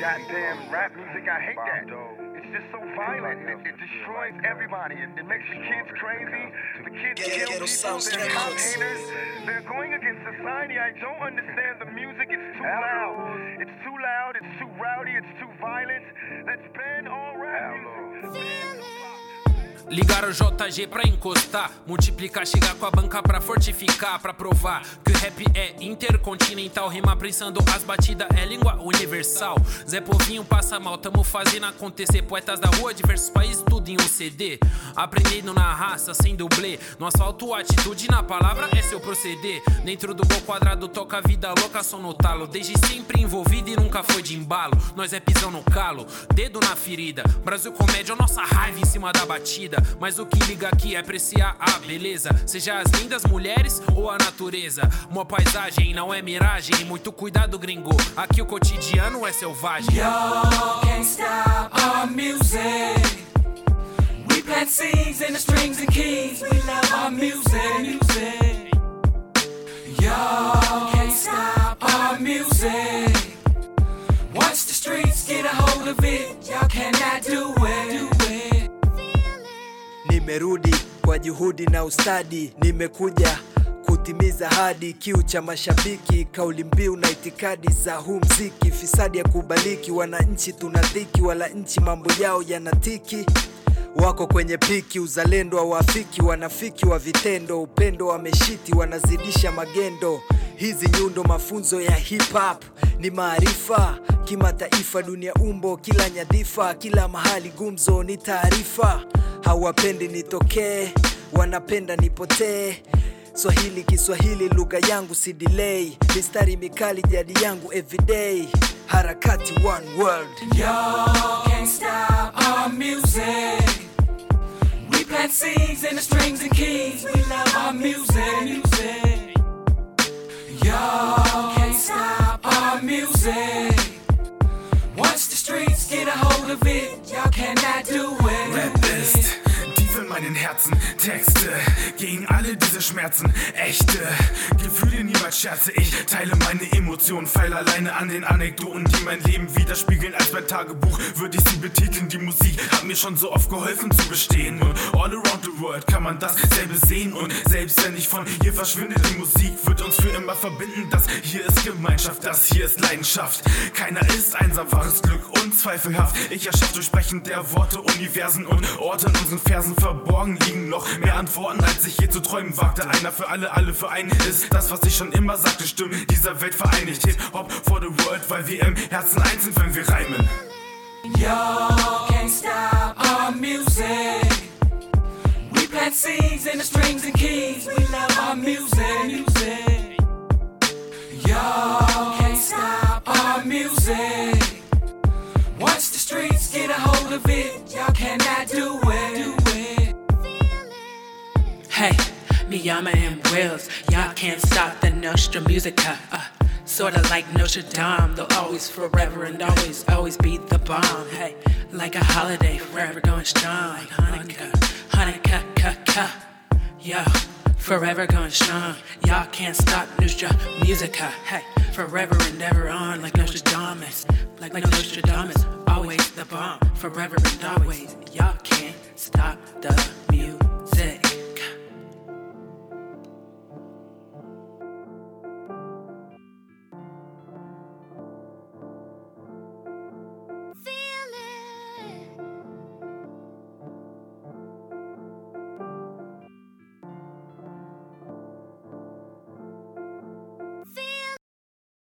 goddamn rap music. I hate that. It's just so violent. It, it destroys everybody. It, it makes the kids crazy. The kids kill people. They're cop haters. They're going against society. I don't understand the music. It's too loud. It's too loud. It's too rowdy. It's too violent. Let's ban Ligar o JG pra encostar, multiplicar, chegar com a banca pra fortificar, pra provar que o rap é intercontinental. Rima pensando as batidas é língua universal. Zé Povinho passa mal, tamo fazendo acontecer. Poetas da rua, diversos países, tudo em um CD. Aprendendo na raça, sem dublê. No asfalto, atitude na palavra é seu proceder. Dentro do gol quadrado, toca a vida louca, só no talo. Desde sempre envolvido e nunca foi de embalo. Nós é pisão no calo, dedo na ferida. Brasil comédia, nossa raiva em cima da batida. Mas o que liga aqui é apreciar a beleza, seja as lindas mulheres ou a natureza. Uma paisagem não é miragem, muito cuidado, gringo. Aqui o cotidiano é selvagem. Y'all can't stop our music. We plant seeds in the strings and keys. We love our music. music. Y'all can't stop our music. Once the streets get a hold of it, y'all cannot do it. Nimerudi kwa juhudi na ustadi, nimekuja kutimiza hadi kiu cha mashabiki, kauli mbiu na itikadi za huu mziki. Fisadi ya kubaliki, wananchi tunadhiki, wala nchi mambo yao yanatiki wako kwenye piki, uzalendo hawafiki, wanafiki wa vitendo, upendo wa meshiti, wanazidisha magendo. Hizi nyundo, mafunzo ya hip hop ni maarifa kimataifa, dunia umbo, kila nyadhifa, kila mahali gumzo ni taarifa. Hawapendi nitokee, wanapenda nipotee. Swahili Kiswahili lugha yangu si delay, mistari mikali jadi yangu everyday, harakati one world. Y'all can't stop our music. We. Y'all can't stop our music. Once the streets get a hold of it, y'all cannot do it. Meinen Herzen. Texte gegen alle diese Schmerzen. Echte Gefühle niemals scherze. Ich teile meine Emotionen, feil alleine an den Anekdoten, die mein Leben widerspiegeln. Als mein Tagebuch würde ich sie betiteln. Die Musik hat mir schon so oft geholfen zu bestehen. Und all around the world kann man dasselbe sehen. Und selbst wenn ich von hier verschwinde, die Musik wird uns für immer verbinden. Das hier ist Gemeinschaft, das hier ist Leidenschaft. Keiner ist einsam, wahres Glück unzweifelhaft. Ich erschaffe durch Sprechen der Worte Universen und Orte in unseren Versen verborgen liegen noch mehr Antworten, als ich je zu träumen wagte. Einer für alle, alle für einen ist das, was ich schon immer sagte. Stimmen dieser Welt vereinigt. Hip Hop for the world, weil wir im Herzen eins sind, wenn wir reimen. Y'all can't stop our music. We plant seeds in the strings and keys. We love our music. music. Y'all can't stop our music. Once the streets get a hold of it, y'all cannot do it. Miyama and Wills, y'all can't stop the Nostra Musica. Uh, sorta like Notre Dame, they'll always, forever, and always, always be the bomb. Hey, like a holiday, forever going strong. Like Hanukkah, Hanukkah, ka, ka. Yo, forever going strong. Y'all can't stop Nostra Musica. Hey, forever and ever on, like Nostradamus. Like, like Nostradamus, always the bomb. Forever and always, y'all